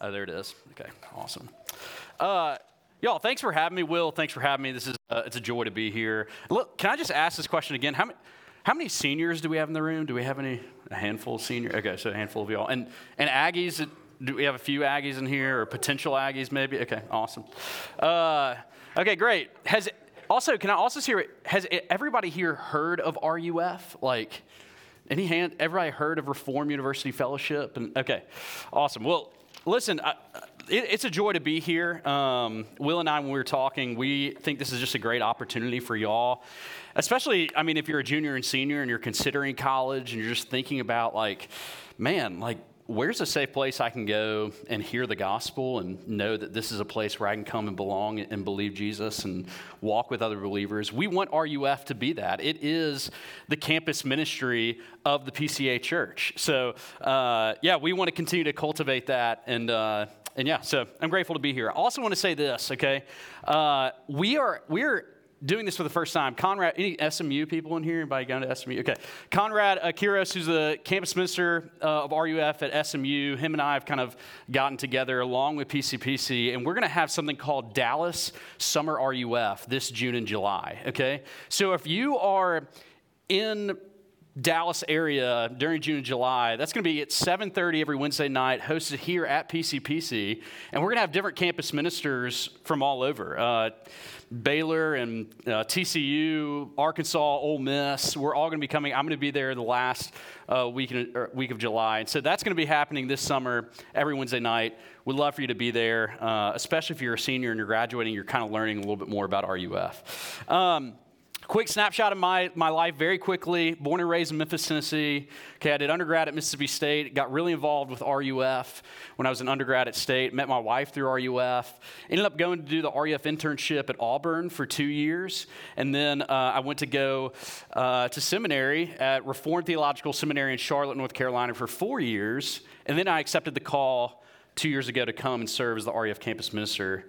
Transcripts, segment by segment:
Oh, there it is. Okay, awesome. Uh, y'all, thanks for having me. Will, thanks for having me. This is uh, it's a joy to be here. Look, can I just ask this question again? How many, how many seniors do we have in the room? Do we have any? A handful of seniors. Okay, so a handful of y'all. And and Aggies. Do we have a few Aggies in here, or potential Aggies maybe? Okay, awesome. Uh, okay, great. Has also can I also hear? Has everybody here heard of RUF? Like. Any hand? Everybody heard of Reformed University Fellowship? And okay, awesome. Well, listen, I, it, it's a joy to be here. Um, Will and I, when we were talking, we think this is just a great opportunity for y'all. Especially, I mean, if you're a junior and senior and you're considering college and you're just thinking about, like, man, like, where's a safe place I can go and hear the gospel and know that this is a place where I can come and belong and believe Jesus and walk with other believers? We want RUF to be that. It is the campus ministry of the PCA Church. So, uh, yeah, we want to continue to cultivate that. And, uh, and yeah, so I'm grateful to be here. I also want to say this, okay? Uh, we are we are doing this for the first time. Conrad, any SMU people in here? Anybody going to SMU? Okay. Conrad Akiros, who's the campus minister uh, of RUF at SMU, him and I have kind of gotten together along with PCPC, and we're going to have something called Dallas Summer RUF this June and July. Okay. So if you are in Dallas area during June and July. That's going to be at 7:30 every Wednesday night, hosted here at PCPC, and we're going to have different campus ministers from all over. Uh, Baylor and uh, TCU, Arkansas, Ole Miss. We're all going to be coming. I'm going to be there the last uh, week, er, week of July. And so that's going to be happening this summer every Wednesday night. We'd love for you to be there, uh, especially if you're a senior and you're graduating, you're kind of learning a little bit more about RUF. Um, Quick snapshot of my, my life very quickly. Born and raised in Memphis, Tennessee. Okay, I did undergrad at Mississippi State. Got really involved with RUF when I was an undergrad at State. Met my wife through RUF. Ended up going to do the RUF internship at Auburn for two years. And then uh, I went to go uh, to seminary at Reformed Theological Seminary in Charlotte, North Carolina for four years. And then I accepted the call two years ago to come and serve as the RUF campus minister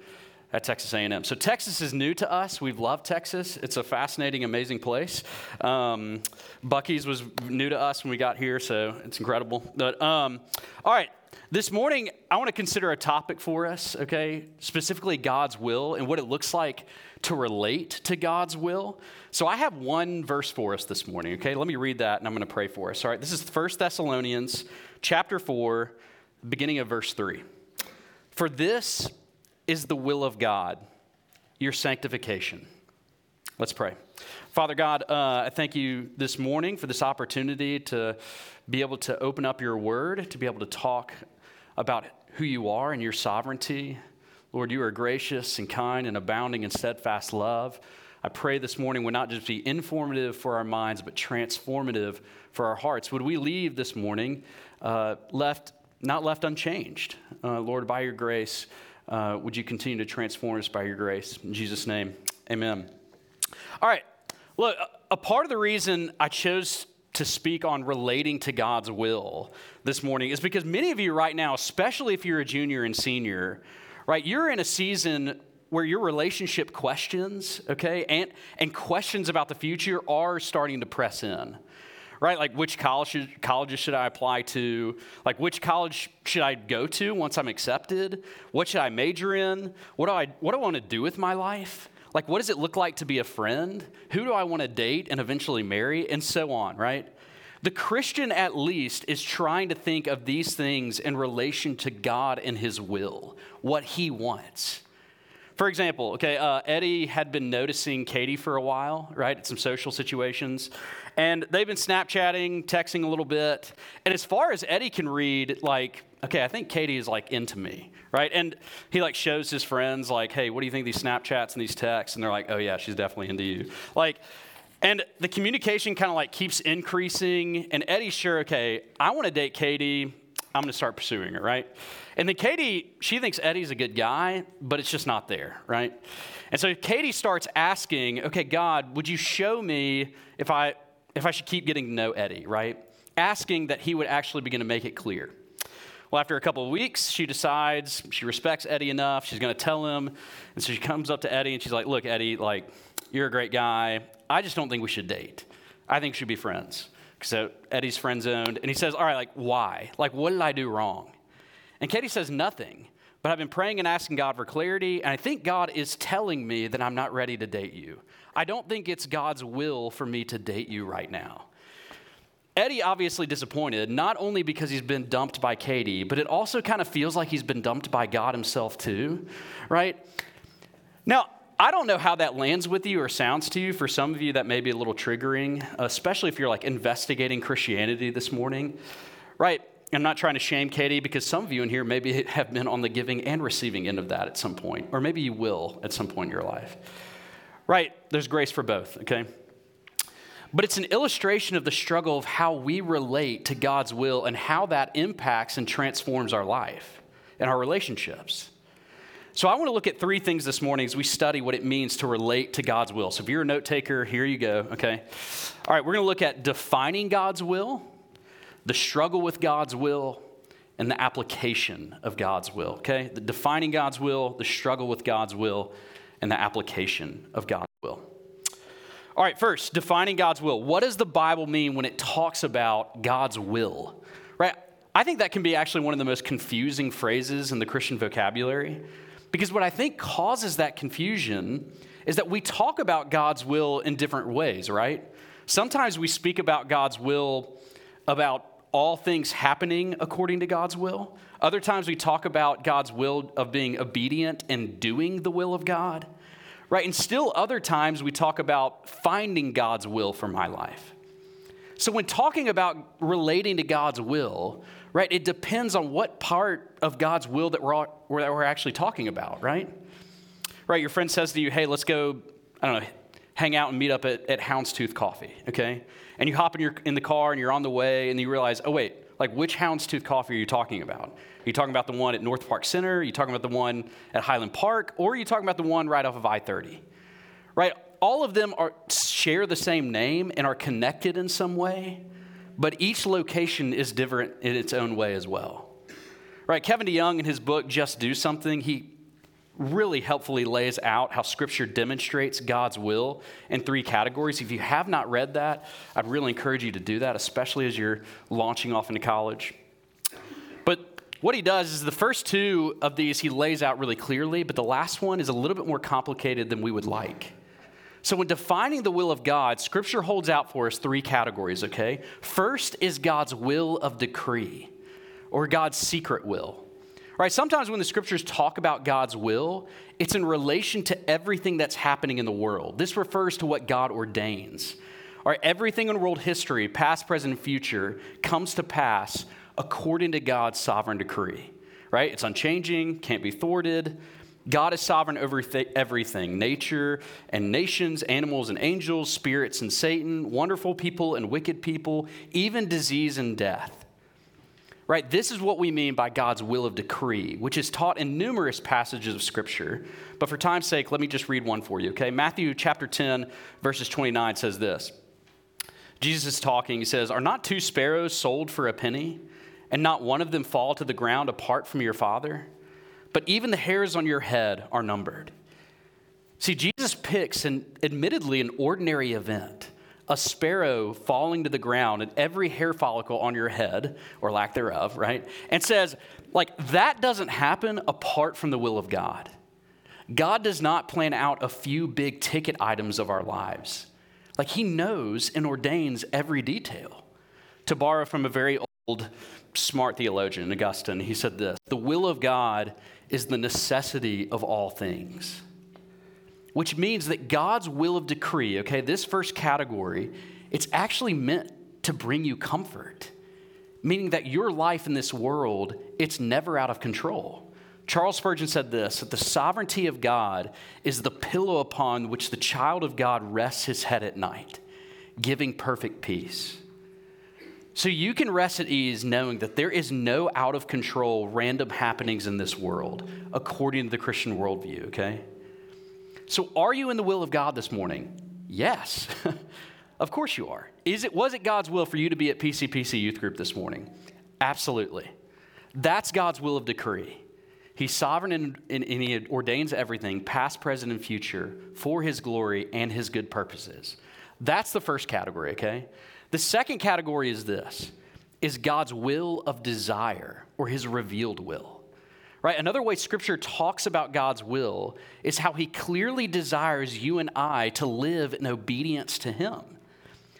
at Texas A&M. So Texas is new to us. We've loved Texas. It's a fascinating, amazing place. Um, Buc-ee's was new to us when we got here, so it's incredible. But um, all right, this morning I want to consider a topic for us. Okay, specifically God's will and what it looks like to relate to God's will. So I have one verse for us this morning. Okay, let me read that, and I'm going to pray for us. All right, this is 1 Thessalonians chapter four, beginning of verse three. For this is the will of God, your sanctification. Let's pray. Father God, uh, I thank you this morning for this opportunity to be able to open up your word, to be able to talk about who you are and your sovereignty. Lord, you are gracious and kind and abounding in steadfast love. I pray this morning would not just be informative for our minds, but transformative for our hearts. Would we leave this morning uh, left, not left unchanged? Uh, Lord, by your grace, uh, would you continue to transform us by your grace? In Jesus' name, amen. All right, look, a part of the reason I chose to speak on relating to God's will this morning is because many of you right now, especially if you're a junior and senior, right, you're in a season where your relationship questions, okay, and, and questions about the future are starting to press in right? Like which college should, colleges should I apply to? Like which college should I go to once I'm accepted? What should I major in? What do I what do I want to do with my life? Like what does it look like to be a friend? Who do I want to date and eventually marry and so on, right? The Christian at least is trying to think of these things in relation to God and his will, what he wants. For example, okay, uh, Eddie had been noticing Katie for a while, right, at some social situations. And they've been Snapchatting, texting a little bit. And as far as Eddie can read, like, okay, I think Katie is like into me, right? And he like shows his friends, like, hey, what do you think these Snapchats and these texts? And they're like, oh, yeah, she's definitely into you. Like, and the communication kind of like keeps increasing. And Eddie's sure, okay, I want to date Katie. I'm going to start pursuing her, right? And then Katie, she thinks Eddie's a good guy, but it's just not there, right? And so Katie starts asking, okay, God, would you show me if I if I should keep getting to know Eddie, right? Asking that he would actually begin to make it clear. Well, after a couple of weeks, she decides she respects Eddie enough. She's going to tell him. And so she comes up to Eddie and she's like, Look, Eddie, like, you're a great guy. I just don't think we should date. I think we should be friends. So uh, Eddie's friend zoned. And he says, All right, like, why? Like, what did I do wrong? And Katie says, Nothing. But I've been praying and asking God for clarity, and I think God is telling me that I'm not ready to date you. I don't think it's God's will for me to date you right now. Eddie obviously disappointed, not only because he's been dumped by Katie, but it also kind of feels like he's been dumped by God himself too, right? Now, I don't know how that lands with you or sounds to you. For some of you, that may be a little triggering, especially if you're like investigating Christianity this morning, right? I'm not trying to shame Katie because some of you in here maybe have been on the giving and receiving end of that at some point, or maybe you will at some point in your life. Right? There's grace for both, okay? But it's an illustration of the struggle of how we relate to God's will and how that impacts and transforms our life and our relationships. So, I want to look at three things this morning as we study what it means to relate to God's will. So, if you're a note taker, here you go, okay? All right, we're going to look at defining God's will the struggle with God's will, and the application of God's will, okay? The defining God's will, the struggle with God's will, and the application of God's will. All right, first, defining God's will. What does the Bible mean when it talks about God's will? Right? I think that can be actually one of the most confusing phrases in the Christian vocabulary because what I think causes that confusion is that we talk about God's will in different ways, right? Sometimes we speak about God's will about all things happening according to God's will. Other times we talk about God's will of being obedient and doing the will of God, right? And still other times we talk about finding God's will for my life. So when talking about relating to God's will, right, it depends on what part of God's will that we're, that we're actually talking about, right? Right, your friend says to you, hey, let's go, I don't know, hang out and meet up at, at Houndstooth Coffee, okay? and you hop in, your, in the car and you're on the way and you realize, oh, wait, like which houndstooth coffee are you talking about? Are you talking about the one at North Park Center? Are you talking about the one at Highland Park? Or are you talking about the one right off of I 30? Right? All of them are, share the same name and are connected in some way, but each location is different in its own way as well. Right? Kevin DeYoung, in his book, Just Do Something, he really helpfully lays out how Scripture demonstrates God's will in three categories. If you have not read that, I'd really encourage you to do that, especially as you're launching off into college. But what he does is the first two of these he lays out really clearly, but the last one is a little bit more complicated than we would like. So, when defining the will of God, Scripture holds out for us three categories, okay? First is God's will of decree, or God's secret will. Right? Sometimes when the scriptures talk about God's will, it's in relation to everything that's happening in the world. This refers to what God ordains. All right, everything in world history, past, present, future, comes to pass according to God's sovereign decree. Right? It's unchanging, can't be thwarted. God is sovereign over th- everything nature and nations, animals and angels, spirits and Satan, wonderful people and wicked people, even disease and death right? This is what we mean by God's will of decree, which is taught in numerous passages of Scripture. But for time's sake, let me just read one for you, okay? Matthew chapter 10, verses 29 says this Jesus is talking. He says, Are not two sparrows sold for a penny, and not one of them fall to the ground apart from your Father? But even the hairs on your head are numbered. See, Jesus picks an admittedly an ordinary event a sparrow falling to the ground and every hair follicle on your head, or lack thereof, right? And says, like, that doesn't happen apart from the will of God. God does not plan out a few big ticket items of our lives. Like, He knows and ordains every detail. To borrow from a very old, smart theologian, Augustine, he said this The will of God is the necessity of all things which means that God's will of decree, okay, this first category, it's actually meant to bring you comfort, meaning that your life in this world, it's never out of control. Charles Spurgeon said this that the sovereignty of God is the pillow upon which the child of God rests his head at night, giving perfect peace. So you can rest at ease knowing that there is no out of control random happenings in this world according to the Christian worldview, okay? So, are you in the will of God this morning? Yes. of course you are. Is it, was it God's will for you to be at PCPC Youth Group this morning? Absolutely. That's God's will of decree. He's sovereign and, and, and He ordains everything, past, present, and future, for His glory and His good purposes. That's the first category, okay? The second category is this is God's will of desire or his revealed will. Right? Another way scripture talks about God's will is how he clearly desires you and I to live in obedience to him.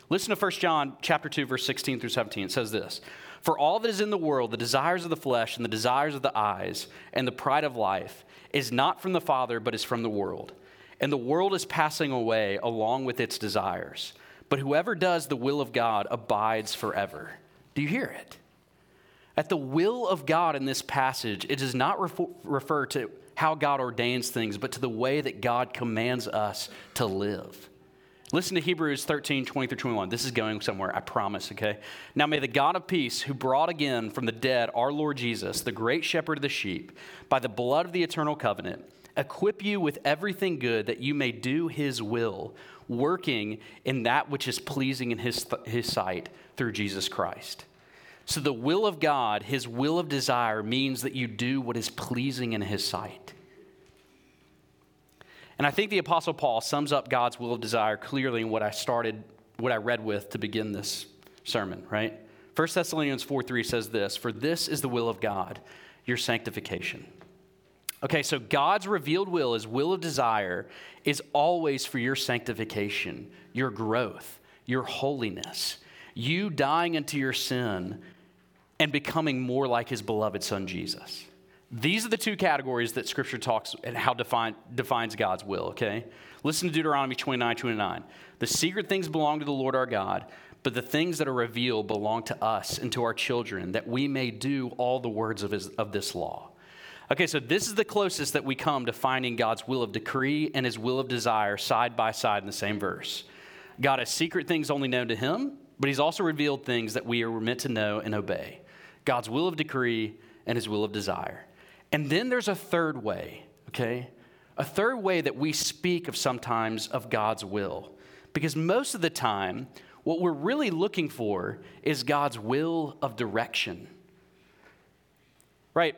Listen to 1 John chapter 2 verse 16 through 17. It says this: "For all that is in the world, the desires of the flesh and the desires of the eyes and the pride of life is not from the Father but is from the world. And the world is passing away along with its desires, but whoever does the will of God abides forever." Do you hear it? At the will of God in this passage, it does not refer, to how God ordains things, but to the way that God commands us to live. Listen to Hebrews 13, 20 through 21. This is going somewhere, I promise, okay? Now may the God of peace, who brought again from the dead our Lord Jesus, the great shepherd of the sheep, by the blood of the eternal covenant, equip you with everything good that you may do his will, working in that which is pleasing in his, his sight through Jesus Christ. So, the will of God, his will of desire, means that you do what is pleasing in his sight. And I think the Apostle Paul sums up God's will of desire clearly in what I started, what I read with to begin this sermon, right? 1 Thessalonians 4 3 says this For this is the will of God, your sanctification. Okay, so God's revealed will, his will of desire, is always for your sanctification, your growth, your holiness, you dying into your sin and becoming more like his beloved son Jesus. These are the two categories that scripture talks and how define, defines God's will, okay? Listen to Deuteronomy 29 29. The secret things belong to the Lord our God, but the things that are revealed belong to us and to our children, that we may do all the words of, his, of this law. Okay, so this is the closest that we come to finding God's will of decree and his will of desire side by side in the same verse. God has secret things only known to him, but he's also revealed things that we are meant to know and obey God's will of decree and his will of desire. And then there's a third way, okay? A third way that we speak of sometimes of God's will. Because most of the time, what we're really looking for is God's will of direction. Right?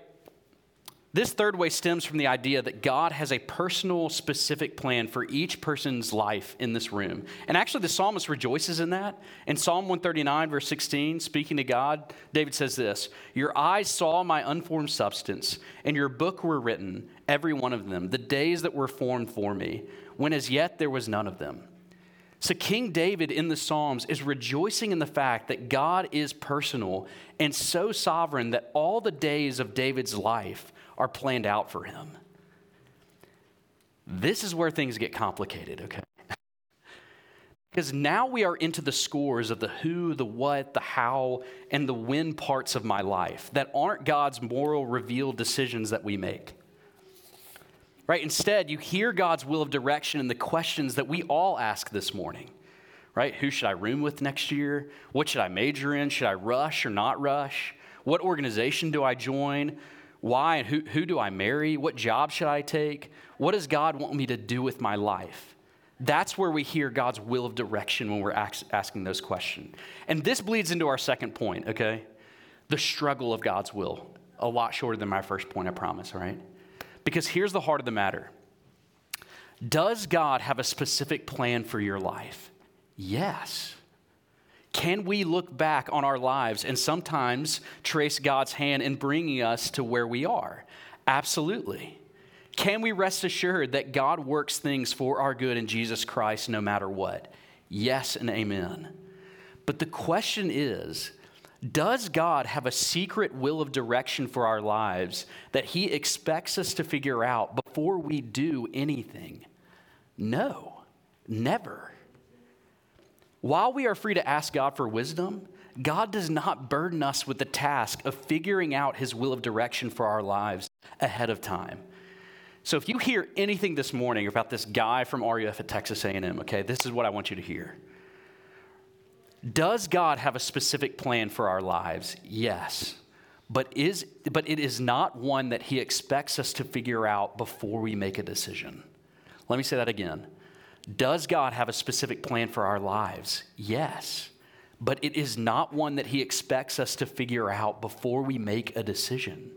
This third way stems from the idea that God has a personal, specific plan for each person's life in this room. And actually, the psalmist rejoices in that. In Psalm 139, verse 16, speaking to God, David says this Your eyes saw my unformed substance, and your book were written, every one of them, the days that were formed for me, when as yet there was none of them. So, King David in the Psalms is rejoicing in the fact that God is personal and so sovereign that all the days of David's life are planned out for him. This is where things get complicated, okay? Because now we are into the scores of the who, the what, the how, and the when parts of my life that aren't God's moral revealed decisions that we make. Right? Instead, you hear God's will of direction in the questions that we all ask this morning. Right? Who should I room with next year? What should I major in? Should I rush or not rush? What organization do I join? Why and who, who do I marry? What job should I take? What does God want me to do with my life? That's where we hear God's will of direction when we're ask, asking those questions. And this bleeds into our second point, okay? The struggle of God's will. A lot shorter than my first point, I promise, all right? Because here's the heart of the matter Does God have a specific plan for your life? Yes. Can we look back on our lives and sometimes trace God's hand in bringing us to where we are? Absolutely. Can we rest assured that God works things for our good in Jesus Christ no matter what? Yes and amen. But the question is does God have a secret will of direction for our lives that He expects us to figure out before we do anything? No, never. While we are free to ask God for wisdom, God does not burden us with the task of figuring out his will of direction for our lives ahead of time. So if you hear anything this morning about this guy from RUF at Texas A&M, okay, this is what I want you to hear. Does God have a specific plan for our lives? Yes. But is but it is not one that he expects us to figure out before we make a decision. Let me say that again. Does God have a specific plan for our lives? Yes. But it is not one that He expects us to figure out before we make a decision.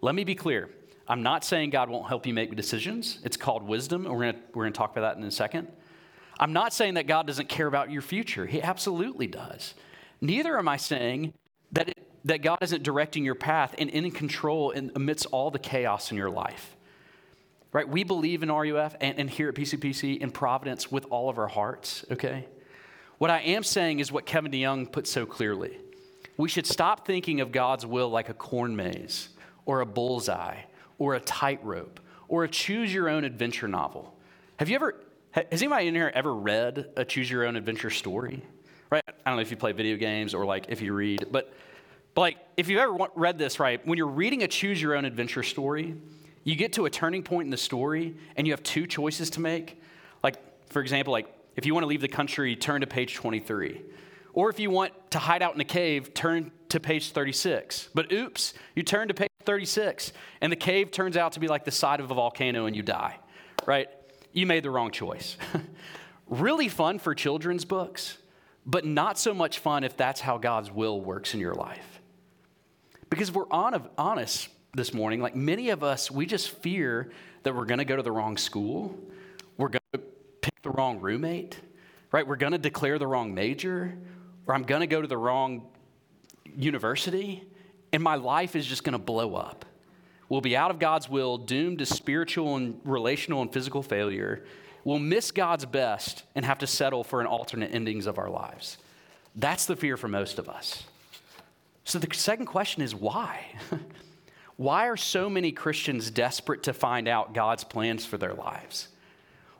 Let me be clear. I'm not saying God won't help you make decisions. It's called wisdom. We're going we're going to talk about that in a second. I'm not saying that God doesn't care about your future. He absolutely does. Neither am I saying that God isn't directing your path and in control in, amidst all the chaos in your life. Right? We believe in RUF and, and here at PCPC in Providence with all of our hearts, okay? What I am saying is what Kevin DeYoung put so clearly. We should stop thinking of God's will like a corn maze or a bullseye or a tightrope or a choose your own adventure novel. Have you ever, has anybody in here ever read a choose your own adventure story? Right? I don't know if you play video games or like if you read, but, but like if you've ever read this, right, when you're reading a choose your own adventure story, you get to a turning point in the story and you have two choices to make. Like, for example, like if you want to leave the country, turn to page 23. Or if you want to hide out in a cave, turn to page 36. But oops, you turn to page 36, and the cave turns out to be like the side of a volcano and you die, right? You made the wrong choice. really fun for children's books, but not so much fun if that's how God's will works in your life. Because if we're on, honest this morning, like many of us, we just fear that we're going to go to the wrong school, we're going to pick the wrong roommate, right? We're going to declare the wrong major, or I'm going to go to the wrong university, and my life is just going to blow up. We'll be out of God's will, doomed to spiritual and relational and physical failure. We'll miss God's best and have to settle for an alternate endings of our lives. That's the fear for most of us. So the second question is why? why are so many Christians desperate to find out God's plans for their lives?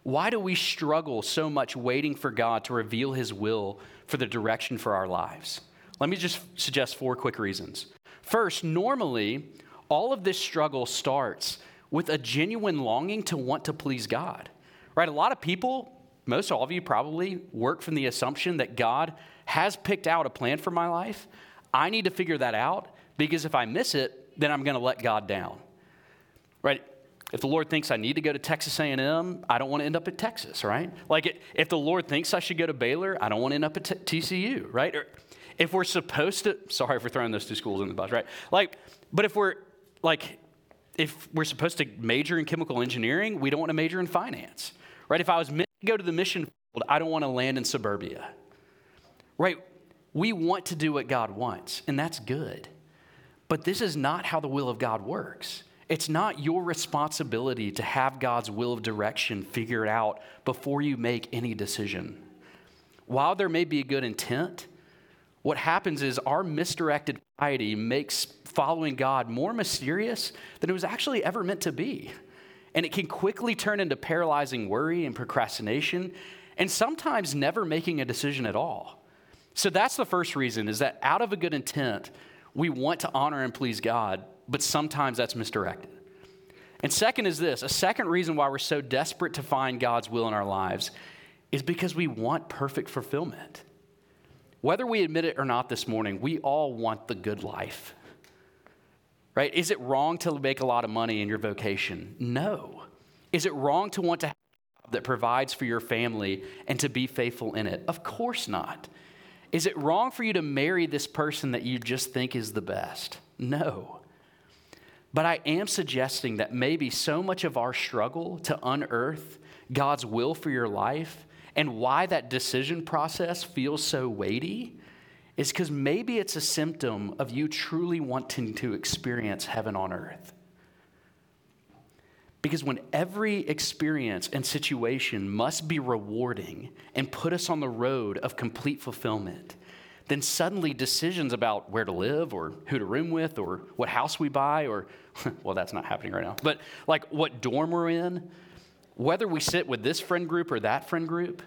Why do we struggle so much waiting for God to reveal His will for the direction for our lives? Let me just suggest four quick reasons. First, normally, all of this struggle starts with a genuine longing to want to please God. Right? A lot of people, most all of you probably, work from the assumption that God has picked out a plan for my life. I need to figure that out because if I miss it, then I'm going to let God down. Right? If the Lord thinks I need to go to Texas A&M, I don't want to end up at Texas, right? Like it, if the Lord thinks I should go to Baylor, I don't want to end up at t- TCU, right? Or if we're supposed to, sorry for throwing those two schools in the bus, right? Like, but if we're like, if we're supposed to major in chemical engineering, we don't want to major in finance, right? If I was meant to go to the mission field, I don't want to land in suburbia, right? We want to do what God wants, and that's good. But this is not how the will of God works. It's not your responsibility to have God's will of direction figured out before you make any decision. While there may be a good intent, what happens is our misdirected piety makes following God more mysterious than it was actually ever meant to be. And it can quickly turn into paralyzing worry and procrastination, and sometimes never making a decision at all. So that's the first reason is that out of a good intent, we want to honor and please God, but sometimes that's misdirected. And second is this a second reason why we're so desperate to find God's will in our lives is because we want perfect fulfillment. Whether we admit it or not this morning, we all want the good life. Right? Is it wrong to make a lot of money in your vocation? No. Is it wrong to want to have a job that provides for your family and to be faithful in it? Of course not. Is it wrong for you to marry this person that you just think is the best? No. But I am suggesting that maybe so much of our struggle to unearth God's will for your life and why that decision process feels so weighty is because maybe it's a symptom of you truly wanting to experience heaven on earth. Because when every experience and situation must be rewarding and put us on the road of complete fulfillment, then suddenly decisions about where to live or who to room with or what house we buy or, well, that's not happening right now, but like what dorm we're in, whether we sit with this friend group or that friend group,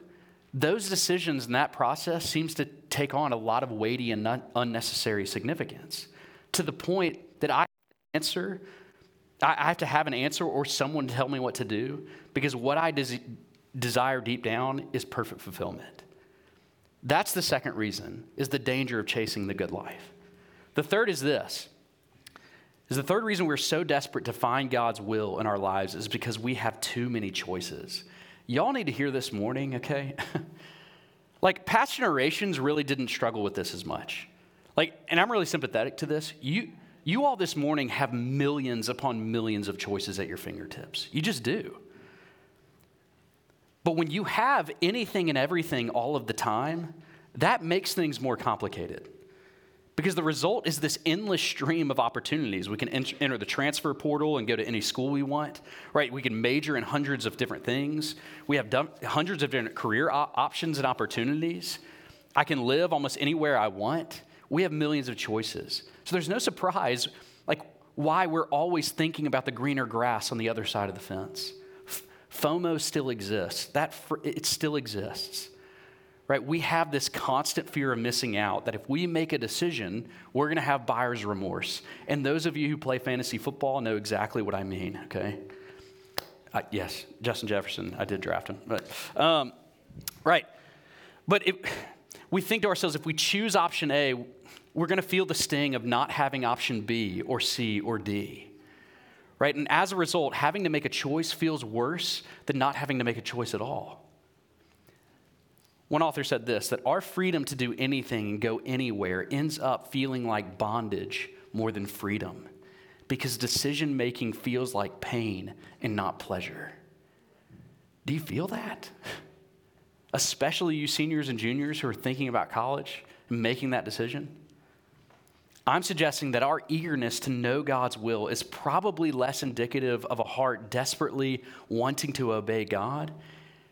those decisions and that process seems to take on a lot of weighty and unnecessary significance to the point that I answer, I have to have an answer or someone tell me what to do because what I des- desire deep down is perfect fulfillment. That's the second reason, is the danger of chasing the good life. The third is this. Is the third reason we're so desperate to find God's will in our lives is because we have too many choices. Y'all need to hear this morning, okay? like past generations really didn't struggle with this as much. Like, and I'm really sympathetic to this. You you all this morning have millions upon millions of choices at your fingertips. You just do. But when you have anything and everything all of the time, that makes things more complicated. Because the result is this endless stream of opportunities. We can enter the transfer portal and go to any school we want, right? We can major in hundreds of different things. We have hundreds of different career op- options and opportunities. I can live almost anywhere I want. We have millions of choices. So there's no surprise, like, why we're always thinking about the greener grass on the other side of the fence. FOMO still exists. That fr- it still exists right? We have this constant fear of missing out that if we make a decision, we're going to have buyer's remorse. And those of you who play fantasy football know exactly what I mean, okay? Uh, yes, Justin Jefferson, I did draft him. But, um, right. But we think to ourselves, if we choose option A, we're going to feel the sting of not having option B or C or D. Right? And as a result, having to make a choice feels worse than not having to make a choice at all. One author said this that our freedom to do anything and go anywhere ends up feeling like bondage more than freedom because decision making feels like pain and not pleasure. Do you feel that? Especially you seniors and juniors who are thinking about college and making that decision. I'm suggesting that our eagerness to know God's will is probably less indicative of a heart desperately wanting to obey God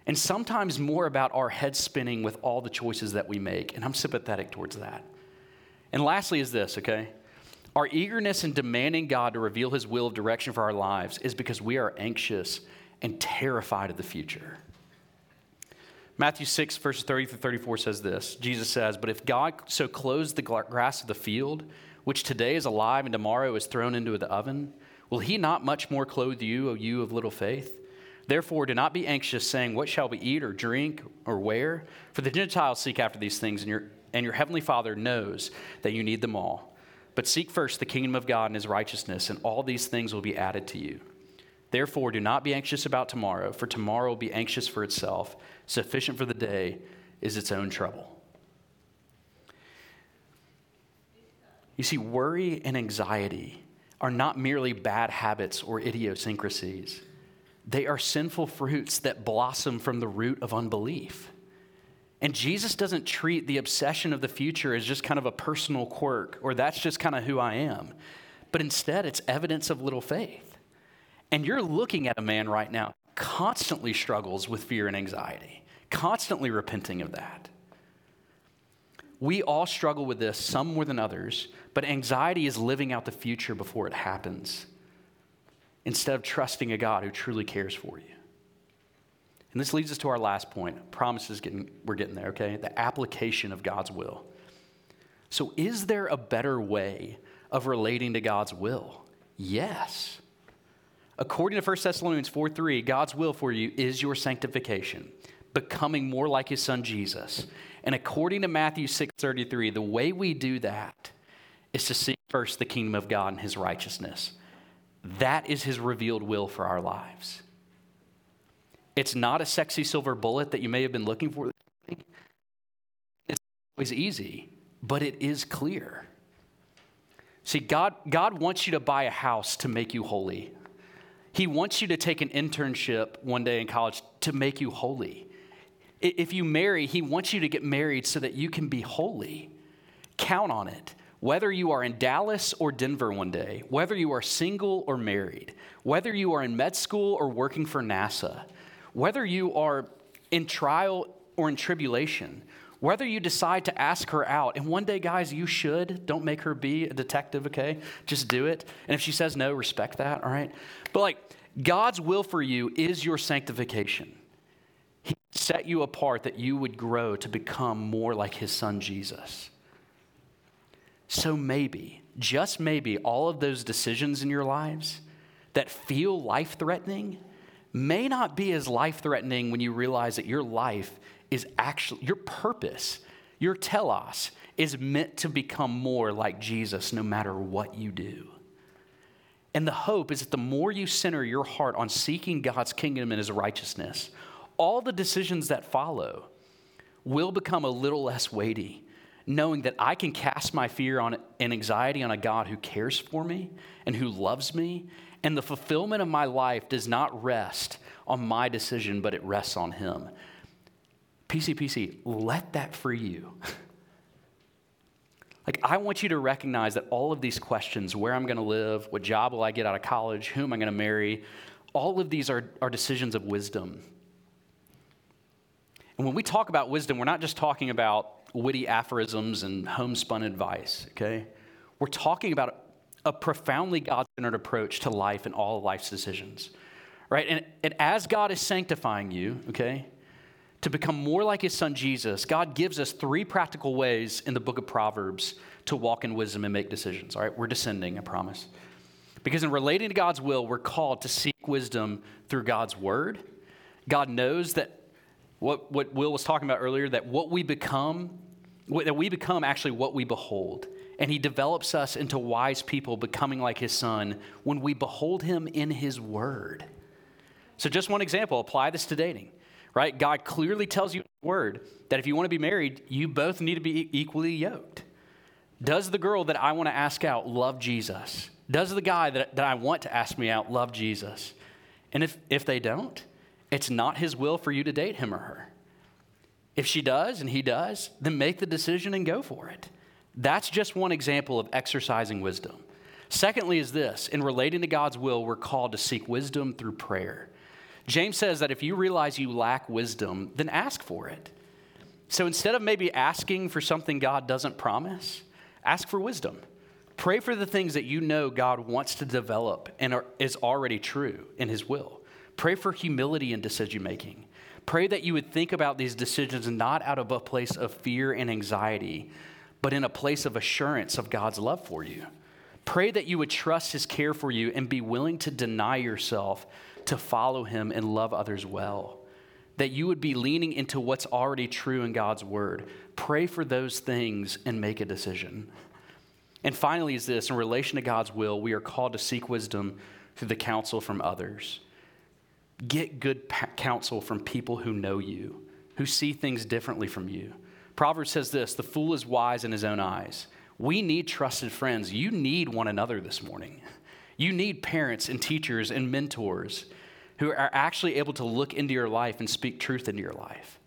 and sometimes more about our head spinning with all the choices that we make. And I'm sympathetic towards that. And lastly, is this, okay? Our eagerness in demanding God to reveal his will of direction for our lives is because we are anxious and terrified of the future. Matthew 6, verses 30 through 34 says this Jesus says, But if God so clothes the grass of the field, which today is alive and tomorrow is thrown into the oven, will he not much more clothe you, O you of little faith? Therefore, do not be anxious, saying, What shall we eat or drink or wear? For the Gentiles seek after these things, and your, and your heavenly Father knows that you need them all. But seek first the kingdom of God and his righteousness, and all these things will be added to you. Therefore, do not be anxious about tomorrow, for tomorrow will be anxious for itself. Sufficient for the day is its own trouble. You see, worry and anxiety are not merely bad habits or idiosyncrasies they are sinful fruits that blossom from the root of unbelief. And Jesus doesn't treat the obsession of the future as just kind of a personal quirk or that's just kind of who I am, but instead it's evidence of little faith. And you're looking at a man right now constantly struggles with fear and anxiety, constantly repenting of that. We all struggle with this, some more than others, but anxiety is living out the future before it happens instead of trusting a God who truly cares for you. And this leads us to our last point. Promises getting we're getting there, okay? The application of God's will. So is there a better way of relating to God's will? Yes. According to 1 Thessalonians 4 3, God's will for you is your sanctification, becoming more like his son Jesus. And according to Matthew 6 33, the way we do that is to seek first the kingdom of God and his righteousness. That is his revealed will for our lives. It's not a sexy silver bullet that you may have been looking for. It's always easy, but it is clear. See, God, God wants you to buy a house to make you holy. He wants you to take an internship one day in college to make you holy. If you marry, He wants you to get married so that you can be holy. Count on it. Whether you are in Dallas or Denver one day, whether you are single or married, whether you are in med school or working for NASA, whether you are in trial or in tribulation, whether you decide to ask her out, and one day, guys, you should. Don't make her be a detective, okay? Just do it. And if she says no, respect that, all right? But like, God's will for you is your sanctification. He set you apart that you would grow to become more like his son Jesus. So maybe, just maybe, all of those decisions in your lives that feel life threatening may not be as life threatening when you realize that your life is actually, your purpose, your telos, is meant to become more like Jesus no matter what you do. And the hope is that the more you center your heart on seeking God's kingdom and his righteousness, all the decisions that follow will become a little less weighty knowing that I can cast my fear on, and anxiety on a God who cares for me and who loves me. And the fulfillment of my life does not rest on my decision, but it rests on Him. PCPC, let that free you. Like, I want you to recognize that all of these questions where I'm going to live, what job will I get out of college, who am I going to marry all of these are, are decisions of wisdom. And when we talk about wisdom, we're not just talking about witty aphorisms and homespun advice, okay? We're talking about a profoundly God centered approach to life and all of life's decisions, right? And, and as God is sanctifying you, okay, to become more like his son Jesus, God gives us three practical ways in the book of Proverbs to walk in wisdom and make decisions, all right? We're descending, I promise. Because in relating to God's will, we're called to seek wisdom through God's word. God knows that what, what Will was talking about earlier, that what we become, that we become actually what we behold. And he develops us into wise people, becoming like his son when we behold him in his word. So, just one example apply this to dating, right? God clearly tells you in his word that if you want to be married, you both need to be equally yoked. Does the girl that I want to ask out love Jesus? Does the guy that, that I want to ask me out love Jesus? And if, if they don't, it's not his will for you to date him or her. If she does and he does, then make the decision and go for it. That's just one example of exercising wisdom. Secondly, is this in relating to God's will, we're called to seek wisdom through prayer. James says that if you realize you lack wisdom, then ask for it. So instead of maybe asking for something God doesn't promise, ask for wisdom. Pray for the things that you know God wants to develop and are, is already true in His will. Pray for humility in decision making. Pray that you would think about these decisions not out of a place of fear and anxiety, but in a place of assurance of God's love for you. Pray that you would trust His care for you and be willing to deny yourself to follow Him and love others well. That you would be leaning into what's already true in God's Word. Pray for those things and make a decision. And finally, is this in relation to God's will, we are called to seek wisdom through the counsel from others. Get good counsel from people who know you, who see things differently from you. Proverbs says this the fool is wise in his own eyes. We need trusted friends. You need one another this morning. You need parents and teachers and mentors who are actually able to look into your life and speak truth into your life.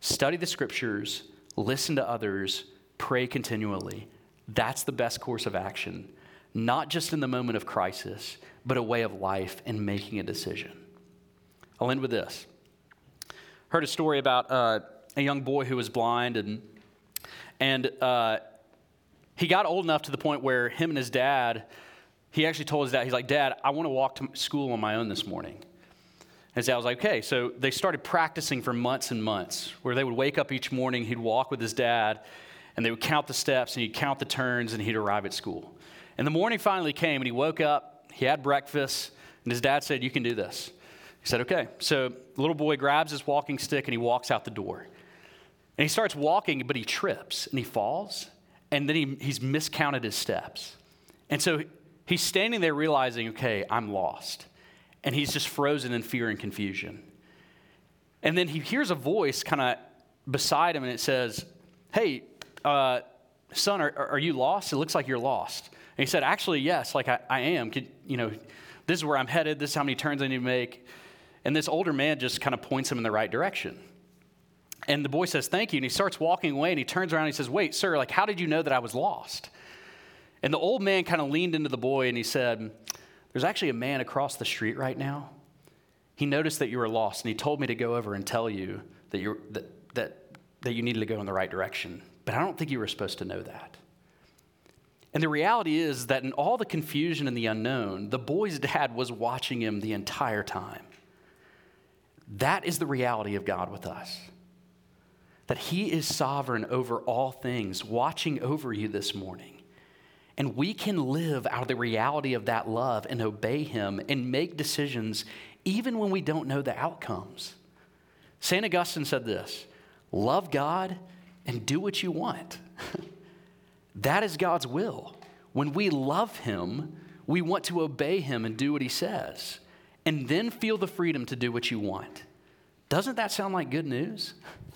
Study the scriptures, listen to others, pray continually. That's the best course of action, not just in the moment of crisis, but a way of life and making a decision. I'll end with this. Heard a story about uh, a young boy who was blind, and, and uh, he got old enough to the point where him and his dad, he actually told his dad, he's like, Dad, I want to walk to school on my own this morning. And his dad was like, okay. So they started practicing for months and months, where they would wake up each morning, he'd walk with his dad, and they would count the steps, and he'd count the turns, and he'd arrive at school. And the morning finally came, and he woke up, he had breakfast, and his dad said, You can do this. He said, Okay. So the little boy grabs his walking stick and he walks out the door. And he starts walking, but he trips and he falls, and then he, he's miscounted his steps. And so he's standing there realizing, Okay, I'm lost. And he's just frozen in fear and confusion. And then he hears a voice kind of beside him, and it says, Hey, uh, son, are, are you lost? It looks like you're lost. And he said, Actually, yes, like I, I am. Could, you know, this is where I'm headed. This is how many turns I need to make. And this older man just kind of points him in the right direction. And the boy says, Thank you. And he starts walking away and he turns around and he says, Wait, sir, like, how did you know that I was lost? And the old man kind of leaned into the boy and he said, There's actually a man across the street right now. He noticed that you were lost and he told me to go over and tell you that, you're, that, that, that you needed to go in the right direction. But I don't think you were supposed to know that. And the reality is that in all the confusion and the unknown, the boy's dad was watching him the entire time. That is the reality of God with us. That He is sovereign over all things, watching over you this morning. And we can live out of the reality of that love and obey Him and make decisions even when we don't know the outcomes. St. Augustine said this love God and do what you want. That is God's will. When we love Him, we want to obey Him and do what He says, and then feel the freedom to do what you want. Doesn't that sound like good news?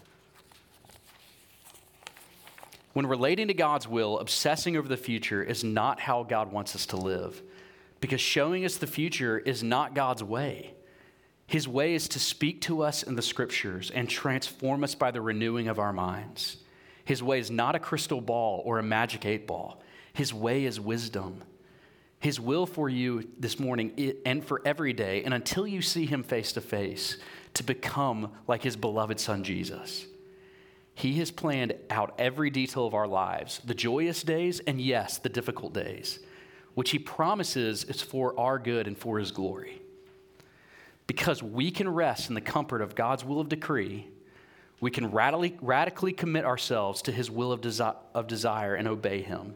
When relating to God's will, obsessing over the future is not how God wants us to live, because showing us the future is not God's way. His way is to speak to us in the scriptures and transform us by the renewing of our minds. His way is not a crystal ball or a magic eight ball. His way is wisdom. His will for you this morning and for every day, and until you see him face to face, to become like his beloved son Jesus. He has planned out every detail of our lives, the joyous days, and yes, the difficult days, which he promises is for our good and for his glory. Because we can rest in the comfort of God's will of decree, we can radically, radically commit ourselves to his will of, desi- of desire and obey him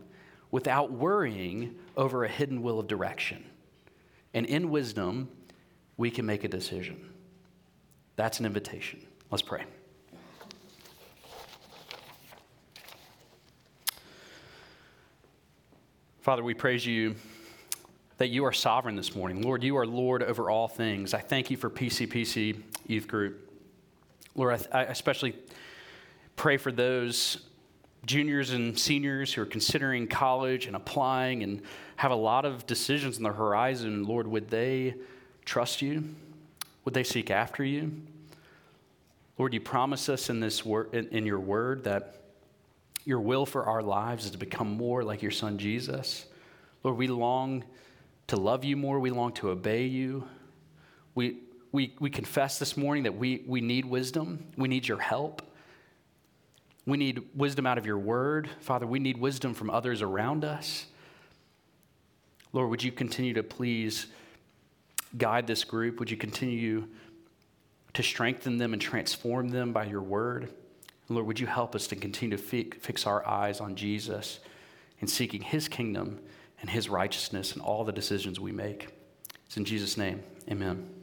without worrying over a hidden will of direction. And in wisdom, we can make a decision. That's an invitation. Let's pray. Father, we praise you that you are sovereign this morning. Lord, you are Lord over all things. I thank you for PCPC Youth Group. Lord, I, I especially pray for those juniors and seniors who are considering college and applying and have a lot of decisions on the horizon, Lord, would they trust you? Would they seek after you? Lord, you promise us in this word, in, in your word that your will for our lives is to become more like your son Jesus. Lord, we long to love you more. We long to obey you. We, we, we confess this morning that we, we need wisdom. We need your help. We need wisdom out of your word. Father, we need wisdom from others around us. Lord, would you continue to please guide this group? Would you continue to strengthen them and transform them by your word? Lord, would you help us to continue to fix our eyes on Jesus and seeking his kingdom and his righteousness in all the decisions we make? It's in Jesus' name. Amen.